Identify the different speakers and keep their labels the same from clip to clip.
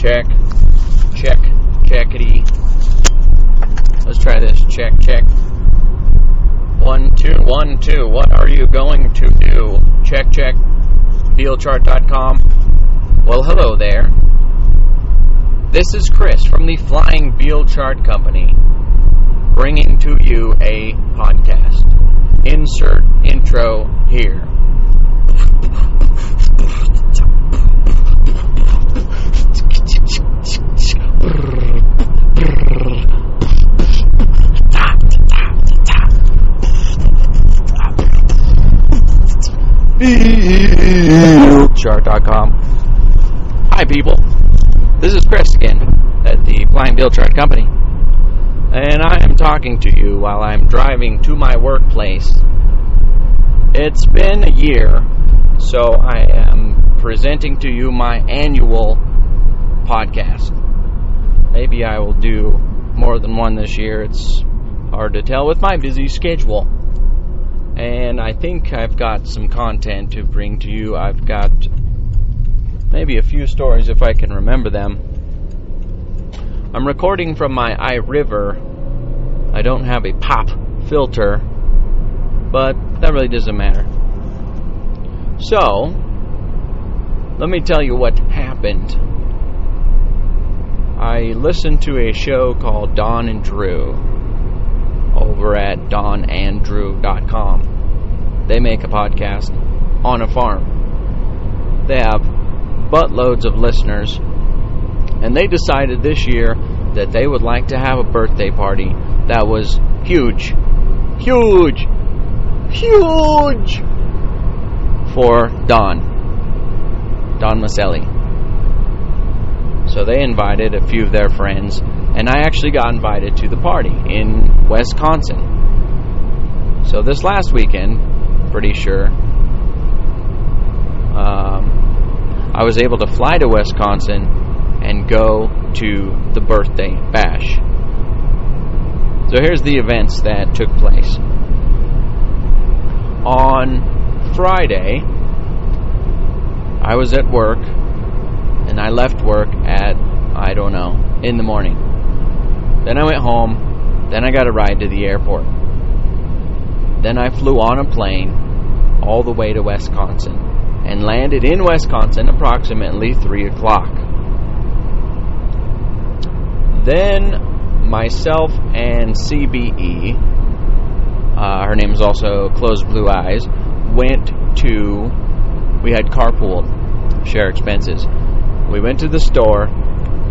Speaker 1: Check. Check. Checkity. Let's try this. Check, check. One, two, one, two. What are you going to do? Check, check. Vealchart.com. Well, hello there. This is Chris from the Flying Veal Chart Company, bringing to you a podcast. Insert intro here. Chart.com. Hi, people. This is Chris again at the Flying Veal Chart Company. And I am talking to you while I'm driving to my workplace. It's been a year, so I am presenting to you my annual podcast. Maybe I will do more than one this year. It's hard to tell with my busy schedule and I think I've got some content to bring to you. I've got maybe a few stories if I can remember them. I'm recording from my iRiver. I don't have a pop filter, but that really doesn't matter. So, let me tell you what happened. I listened to a show called Dawn and Drew over at dawnanddrew.com. They make a podcast on a farm. They have buttloads of listeners, and they decided this year that they would like to have a birthday party that was huge, huge, huge for Dawn, Dawn Miceli. So they invited a few of their friends, and I actually got invited to the party in Wisconsin. So this last weekend, pretty sure. Um, I was able to fly to Wisconsin and go to the birthday bash. So here's the events that took place. On Friday, I was at work and I left work at, I don't know, in the morning. Then I went home, then I got a ride to the airport. Then I flew on a plane all the way to Wisconsin and landed in Wisconsin approximately 3 o'clock. Then myself and CBE, uh, her name is also Closed Blue Eyes, went to, we had carpooled, share expenses. We went to the store,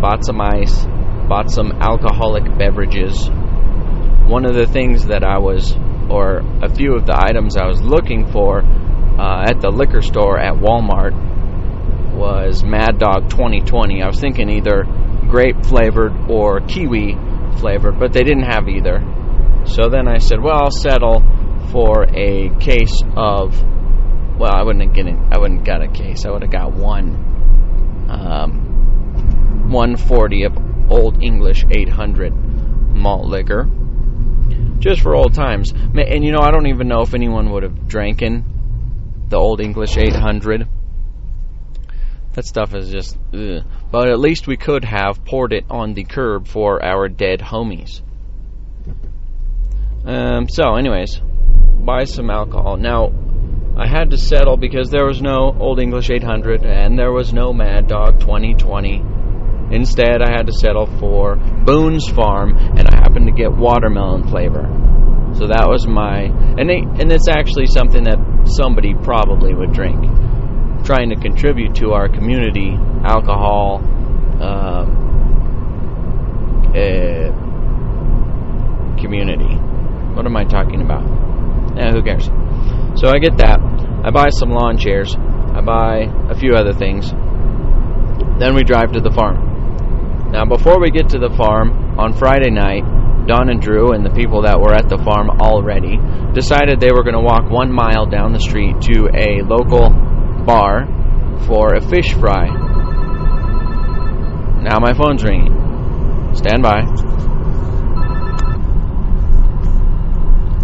Speaker 1: bought some ice, bought some alcoholic beverages. One of the things that I was or a few of the items I was looking for uh, at the liquor store at Walmart was Mad Dog 2020. I was thinking either grape flavored or kiwi flavored, but they didn't have either. So then I said, well, I'll settle for a case of. Well, I wouldn't have getting, I wouldn't got a case. I would have got one, um, 140 of Old English 800 malt liquor just for old times. And you know, I don't even know if anyone would have drank in the Old English 800. That stuff is just, ugh. but at least we could have poured it on the curb for our dead homies. Um, so, anyways, buy some alcohol. Now, I had to settle because there was no Old English 800 and there was no Mad Dog 2020. Instead, I had to settle for Boone's Farm, and I happened to get watermelon flavor. So that was my, and they, and it's actually something that somebody probably would drink. trying to contribute to our community, alcohol, uh, uh, community. What am I talking about? Eh, who cares? So I get that. I buy some lawn chairs. I buy a few other things. Then we drive to the farm. Now, before we get to the farm, on Friday night, Dawn and Drew and the people that were at the farm already decided they were going to walk one mile down the street to a local bar for a fish fry. Now my phone's ringing. Stand by.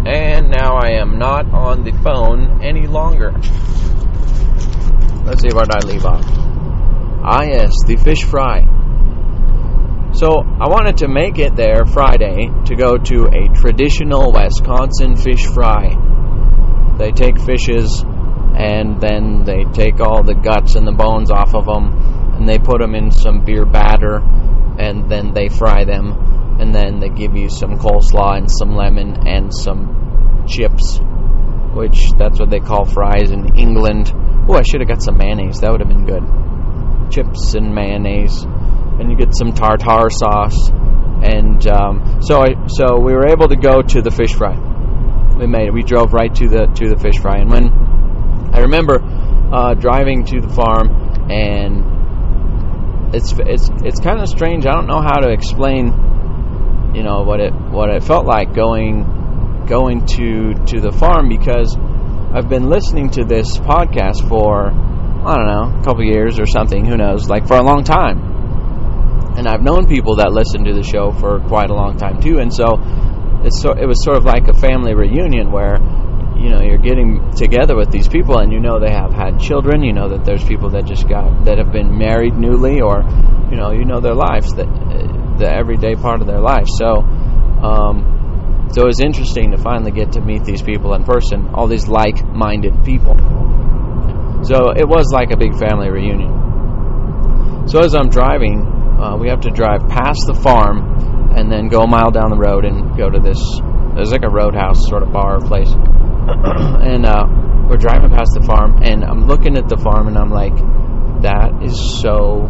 Speaker 1: And now I am not on the phone any longer. Let's see where I leave off. Ah, yes, the fish fry. So I wanted to make it there Friday to go to a traditional Wisconsin fish fry. They take fishes and then they take all the guts and the bones off of them and they put them in some beer batter and then they fry them and then they give you some coleslaw and some lemon and some chips which that's what they call fries in England. Oh, I should have got some mayonnaise. That would have been good. Chips and mayonnaise, and you get some tartar sauce. And um, so, I, so we were able to go to the fish fry. We made it. We drove right to the to the fish fry. And when I remember uh, driving to the farm, and it's it's it's kind of strange. I don't know how to explain, you know, what it what it felt like going going to to the farm because I've been listening to this podcast for I don't know a couple years or something. Who knows? Like for a long time, and I've known people that listen to the show for quite a long time too. And so it's so, it was sort of like a family reunion where you know you're getting together with these people and you know they have had children you know that there's people that just got that have been married newly or you know you know their lives that the everyday part of their life so um, so it was interesting to finally get to meet these people in person, all these like minded people. So it was like a big family reunion. So as I'm driving, uh, we have to drive past the farm and then go a mile down the road and go to this. There's like a roadhouse sort of bar place. and uh, we're driving past the farm, and I'm looking at the farm, and I'm like, that is so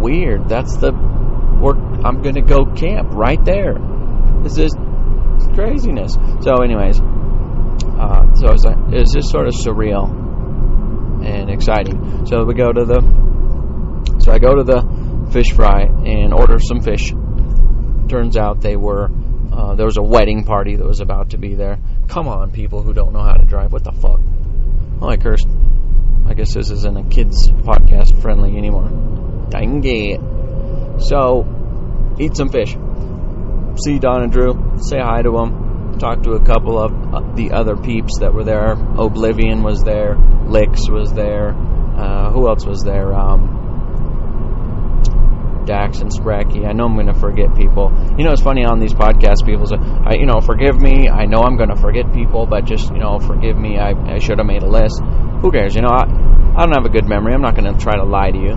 Speaker 1: weird. That's the. We're, I'm going to go camp right there. This is craziness. So, anyways, uh, so it's, like, it's just sort of surreal and exciting. So we go to the, so I go to the fish fry and order some fish. Turns out they were, uh, there was a wedding party that was about to be there. Come on, people who don't know how to drive, what the fuck? Oh, I cursed. I guess this isn't a kids podcast friendly anymore. Dang it. So, eat some fish see Dawn and Drew, say hi to them, talk to a couple of uh, the other peeps that were there. Oblivion was there, Licks was there. Uh, who else was there? Um, Dax and Spracky. I know I'm going to forget people. You know, it's funny on these podcasts, people say, I, you know, forgive me. I know I'm going to forget people, but just, you know, forgive me. I, I should have made a list. Who cares? You know, I, I don't have a good memory. I'm not going to try to lie to you.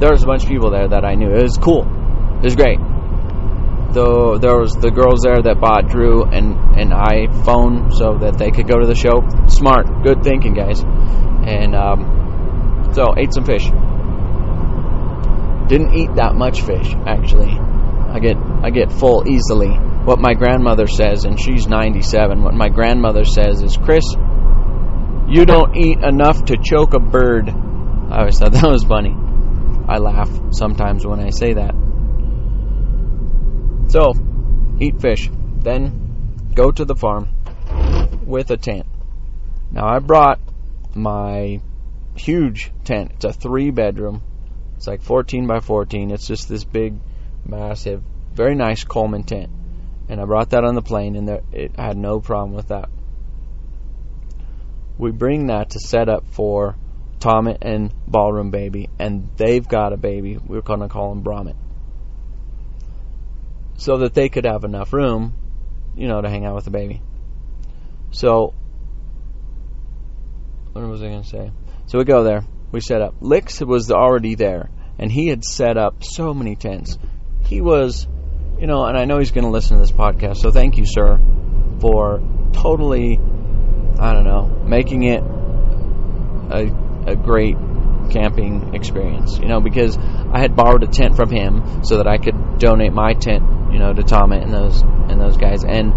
Speaker 1: There was a bunch of people there that I knew. It was cool. It was great the there was the girls there that bought Drew an an iPhone so that they could go to the show. Smart, good thinking, guys. And um, so ate some fish. Didn't eat that much fish actually. I get I get full easily. What my grandmother says, and she's 97. What my grandmother says is, Chris, you don't eat enough to choke a bird. I always thought that was funny. I laugh sometimes when I say that. So, eat fish, then go to the farm with a tent. Now, I brought my huge tent. It's a three bedroom. It's like 14 by 14. It's just this big, massive, very nice Coleman tent. And I brought that on the plane, and there, it, I had no problem with that. We bring that to set up for Tomit and Ballroom Baby, and they've got a baby. We're going to call him Bromit so that they could have enough room, you know, to hang out with the baby. So, what was I going to say? So we go there. We set up. Licks was already there, and he had set up so many tents. He was, you know, and I know he's going to listen to this podcast, so thank you, sir, for totally, I don't know, making it a, a great camping experience. You know, because I had borrowed a tent from him so that I could donate my tent you know, to Tomit and those and those guys, and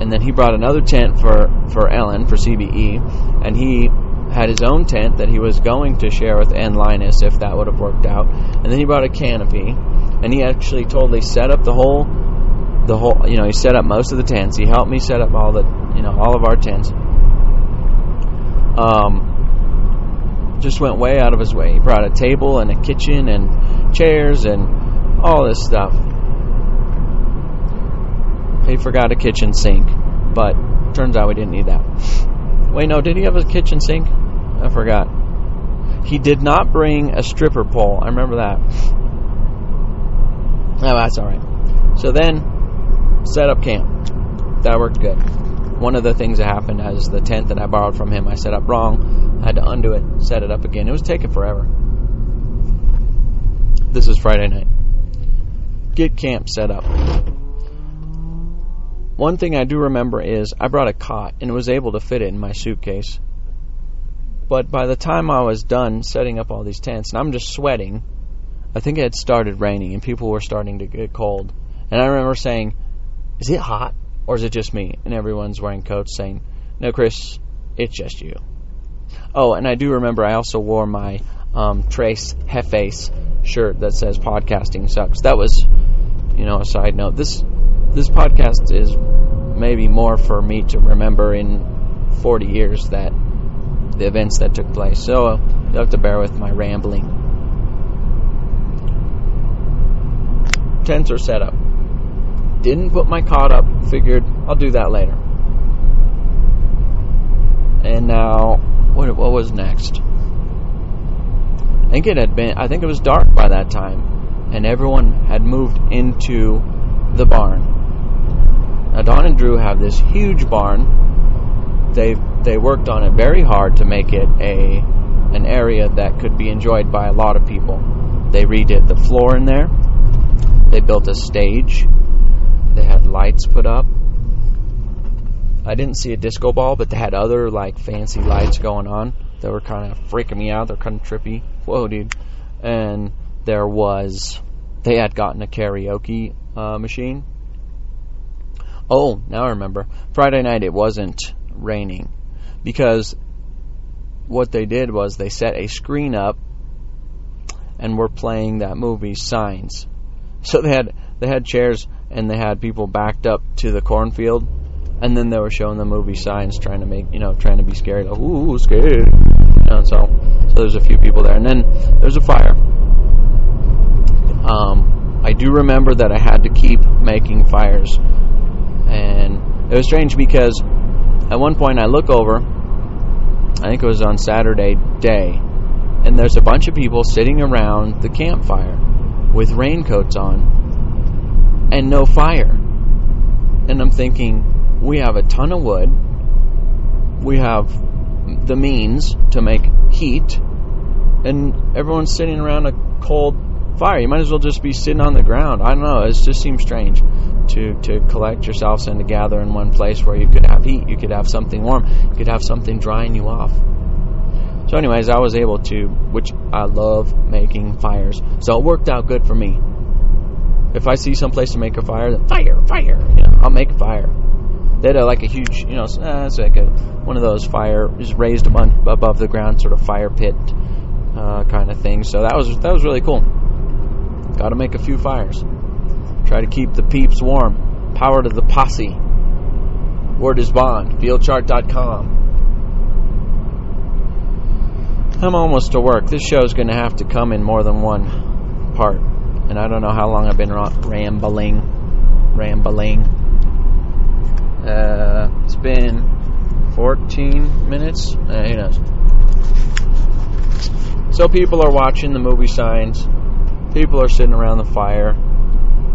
Speaker 1: and then he brought another tent for for Ellen for CBE, and he had his own tent that he was going to share with Ann Linus if that would have worked out, and then he brought a canopy, and he actually totally set up the whole the whole you know he set up most of the tents. He helped me set up all the you know all of our tents. Um, just went way out of his way. He brought a table and a kitchen and chairs and all this stuff. He forgot a kitchen sink, but turns out we didn't need that. Wait, no, did he have a kitchen sink? I forgot. He did not bring a stripper pole. I remember that. Oh, that's all right. So then, set up camp. That worked good. One of the things that happened is the tent that I borrowed from him, I set up wrong. I had to undo it, set it up again. It was taking forever. This is Friday night. Get camp set up. One thing I do remember is I brought a cot and was able to fit it in my suitcase. But by the time I was done setting up all these tents, and I'm just sweating, I think it had started raining and people were starting to get cold. And I remember saying, Is it hot? Or is it just me? And everyone's wearing coats saying, No, Chris, it's just you. Oh, and I do remember I also wore my um, Trace Hefface shirt that says podcasting sucks. That was, you know, a side note. This this podcast is maybe more for me to remember in 40 years that the events that took place. So uh, you have to bear with my rambling. Tents are set up. Didn't put my cot up. Figured I'll do that later. And now, what what was next? I think it had been. I think it was dark by that time, and everyone had moved into the barn. Dawn and Drew have this huge barn. They they worked on it very hard to make it a an area that could be enjoyed by a lot of people. They redid the floor in there. They built a stage. They had lights put up. I didn't see a disco ball, but they had other like fancy lights going on that were kind of freaking me out. They're kind of trippy. Whoa, dude! And there was they had gotten a karaoke uh, machine Oh, now I remember. Friday night it wasn't raining because what they did was they set a screen up and were playing that movie Signs. So they had they had chairs and they had people backed up to the cornfield and then they were showing the movie Signs trying to make, you know, trying to be scary. Like, ooh, scared. Know, so so there's a few people there and then there's a fire. Um, I do remember that I had to keep making fires and it was strange because at one point I look over, I think it was on Saturday day, and there's a bunch of people sitting around the campfire with raincoats on and no fire. And I'm thinking, we have a ton of wood, we have the means to make heat, and everyone's sitting around a cold fire. You might as well just be sitting on the ground. I don't know. It just seems strange to, to collect yourselves and to gather in one place where you could have heat, you could have something warm, you could have something drying you off. So, anyways, I was able to, which I love making fires. So it worked out good for me. If I see some place to make a fire, then fire, fire, you know, I'll make a fire. They had a, like a huge, you know, uh, it's like a one of those fire is raised above the ground, sort of fire pit uh, kind of thing. So that was that was really cool. Got to make a few fires. Try to keep the peeps warm. Power to the posse. Word is bond. Vealchart.com. I'm almost to work. This show is going to have to come in more than one part. And I don't know how long I've been rambling. Rambling. Uh, it's been 14 minutes. Uh, who knows? So people are watching the movie signs. People are sitting around the fire.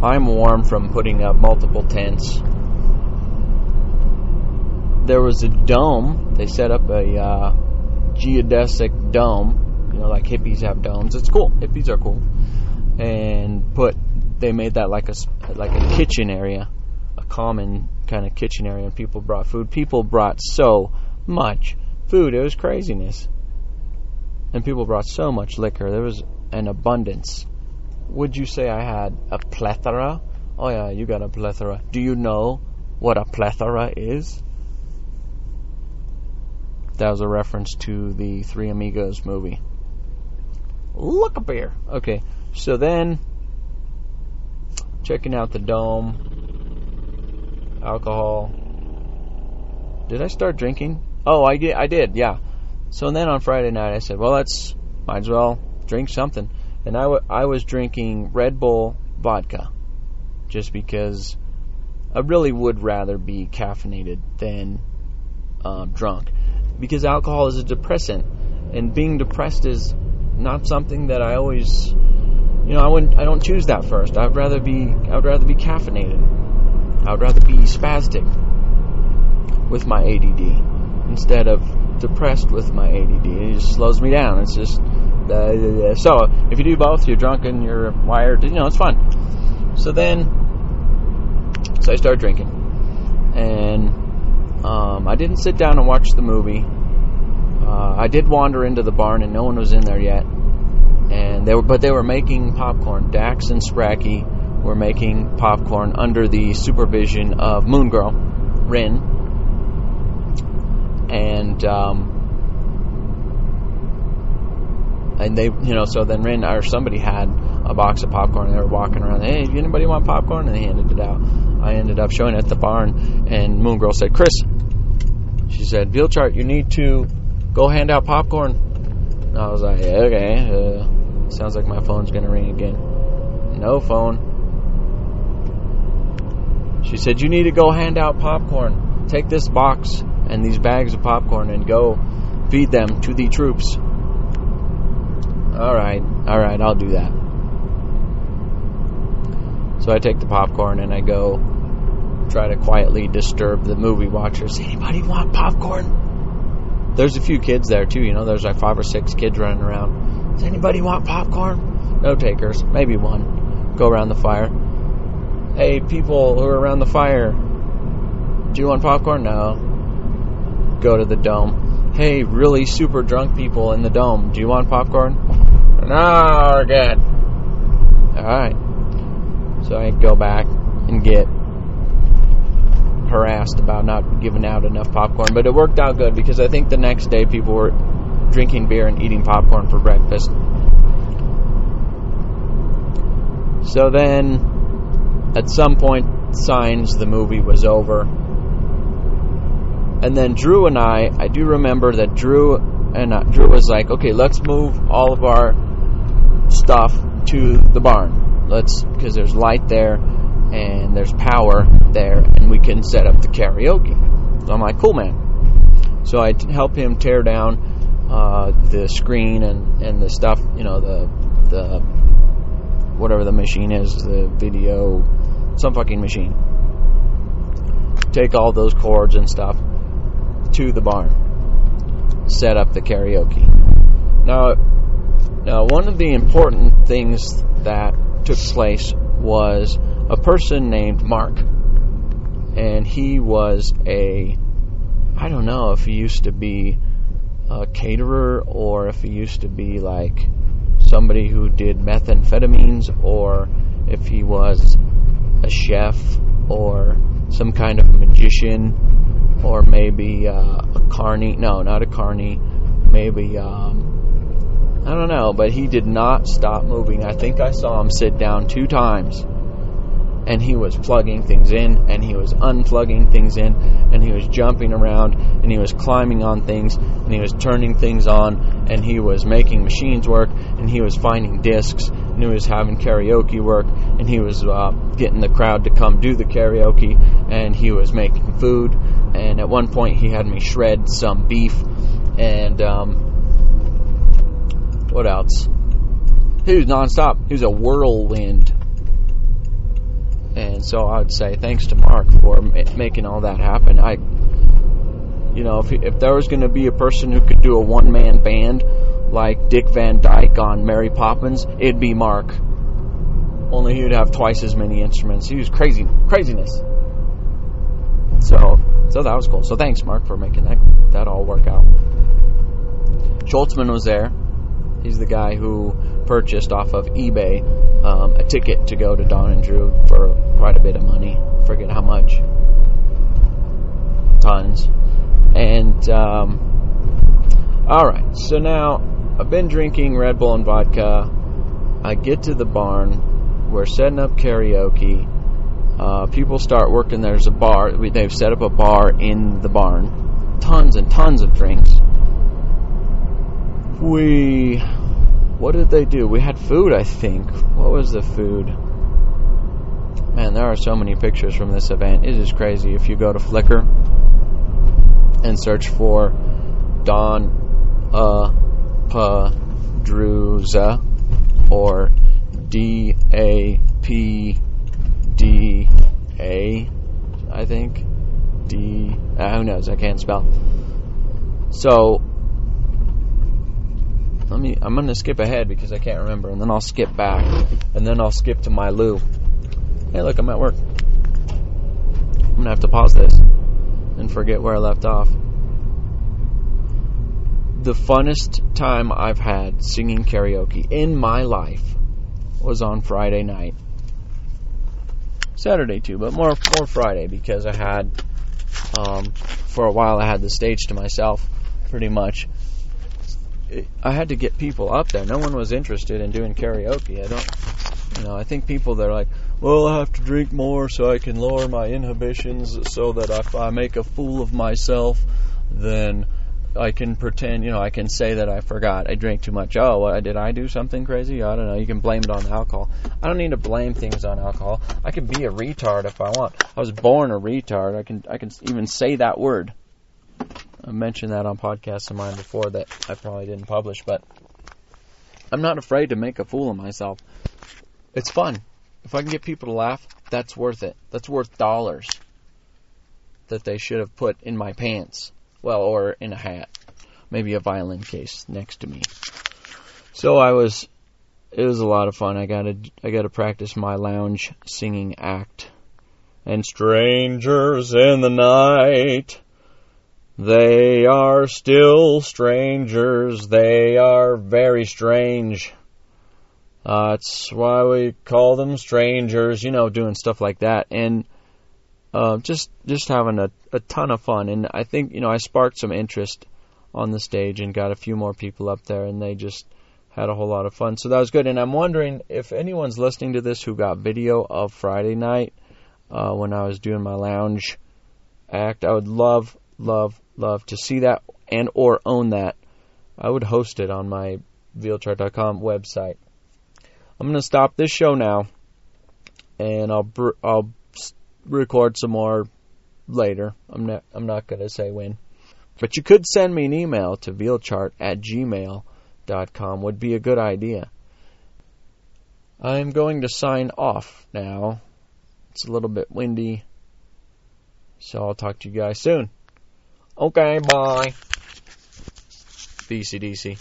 Speaker 1: I'm warm from putting up multiple tents. There was a dome. They set up a uh, geodesic dome. You know, like hippies have domes. It's cool. Hippies are cool. And put they made that like a like a kitchen area, a common kind of kitchen area, and people brought food. People brought so much food. It was craziness. And people brought so much liquor. There was an abundance would you say I had a plethora? Oh, yeah, you got a plethora. Do you know what a plethora is? That was a reference to the Three Amigos movie. Look up here. Okay, so then checking out the dome, alcohol. Did I start drinking? Oh, I did. I did. Yeah. So then on Friday night, I said, "Well, let's might as well drink something." And I, w- I was drinking Red Bull vodka just because I really would rather be caffeinated than uh, drunk because alcohol is a depressant and being depressed is not something that I always you know, I wouldn't. I don't choose that first. I'd rather be. I would rather be caffeinated. I would rather be spastic with my ADD instead of depressed with my ADD. It just slows me down. It's just uh, so. If you do both, you're drunk and you're wired. You know, it's fun. So then, so I start drinking, and um, I didn't sit down and watch the movie. Uh, I did wander into the barn, and no one was in there yet. And they were, but they were making popcorn. Dax and Spracky were making popcorn under the supervision of Moon Girl, Rin, and um, and they, you know, so then Rin or somebody had a box of popcorn. and They were walking around. Hey, anybody want popcorn? And they handed it out. I ended up showing it at the barn, and Moon Girl said, "Chris," she said, "Vealchart, you need to go hand out popcorn." And I was like, yeah, "Okay." Uh, sounds like my phone's gonna ring again. No phone. She said, You need to go hand out popcorn. Take this box and these bags of popcorn and go feed them to the troops. All right, all right, I'll do that. So I take the popcorn and I go try to quietly disturb the movie watchers. Anybody want popcorn? There's a few kids there too, you know, there's like five or six kids running around. Does anybody want popcorn? No takers, maybe one. Go around the fire. Hey, people who are around the fire, do you want popcorn? No. Go to the dome. Hey, really super drunk people in the dome, do you want popcorn? No, we're good. Alright. So I go back and get harassed about not giving out enough popcorn. But it worked out good because I think the next day people were drinking beer and eating popcorn for breakfast. So then, at some point, signs the movie was over. And then Drew and I, I do remember that Drew and uh, Drew was like, "Okay, let's move all of our stuff to the barn. Let's because there's light there and there's power there, and we can set up the karaoke." So I'm like, "Cool, man." So I help him tear down uh, the screen and, and the stuff, you know, the the whatever the machine is, the video, some fucking machine. Take all those cords and stuff to the barn. Set up the karaoke. Now, now one of the important things that took place was a person named Mark, and he was a I don't know if he used to be a caterer or if he used to be like somebody who did methamphetamines or if he was a chef or some kind of magician or maybe uh, a carny. No, not a carny. Maybe, um, I don't know, but he did not stop moving. I think I saw him sit down two times and he was plugging things in and he was unplugging things in and he was jumping around and he was climbing on things and he was turning things on and he was making machines work and he was finding discs and he was having karaoke work and he was uh, getting the crowd to come do the karaoke and he was making food and at one point he had me shred some beef and um, what else he was nonstop he was a whirlwind and so I would say thanks to Mark for making all that happen. I, you know, if if there was going to be a person who could do a one man band like Dick Van Dyke on Mary Poppins, it'd be Mark. Only he would have twice as many instruments. He was crazy, craziness. So, so that was cool. So thanks, Mark, for making that that all work out. Schultzman was there. He's the guy who purchased off of eBay um, a ticket to go to Dawn and Drew for quite a bit of money. Forget how much. Tons. And um, all right, so now I've been drinking Red Bull and vodka. I get to the barn. We're setting up karaoke. Uh, people start working. There's a bar. They've set up a bar in the barn. Tons and tons of drinks we what did they do? We had food, I think. What was the food? Man, there are so many pictures from this event. It is crazy. If you go to Flickr and search for Dawn uh or D A P D A, I think. D. Uh, who knows? I can't spell. So let me. I'm gonna skip ahead because I can't remember, and then I'll skip back, and then I'll skip to my loo. Hey, look, I'm at work. I'm gonna have to pause this and forget where I left off. The funnest time I've had singing karaoke in my life was on Friday night. Saturday too, but more more Friday because I had um, for a while I had the stage to myself, pretty much. I had to get people up there. No one was interested in doing karaoke. I don't, you know, I think people that are like, well, I have to drink more so I can lower my inhibitions, so that if I make a fool of myself, then I can pretend, you know, I can say that I forgot. I drank too much. Oh, what, did I do something crazy? I don't know. You can blame it on alcohol. I don't need to blame things on alcohol. I can be a retard if I want. I was born a retard. I can I can even say that word. I mentioned that on podcasts of mine before that I probably didn't publish, but I'm not afraid to make a fool of myself. It's fun. If I can get people to laugh, that's worth it. That's worth dollars that they should have put in my pants. Well, or in a hat. Maybe a violin case next to me. So I was it was a lot of fun. I got to I got to practice my lounge singing act. And strangers in the night they are still strangers. They are very strange. That's why we call them strangers, you know, doing stuff like that. And uh, just just having a, a ton of fun. And I think you know I sparked some interest on the stage and got a few more people up there, and they just had a whole lot of fun. So that was good. And I'm wondering if anyone's listening to this who got video of Friday night uh, when I was doing my lounge act. I would love, love, love to see that and or own that. I would host it on my vealchart.com website. I'm going to stop this show now, and I'll br- I'll record some more later. I'm not I'm not gonna say when. But you could send me an email to vealchart at gmail.com would be a good idea. I'm going to sign off now. It's a little bit windy. So I'll talk to you guys soon. Okay, bye. BCDC.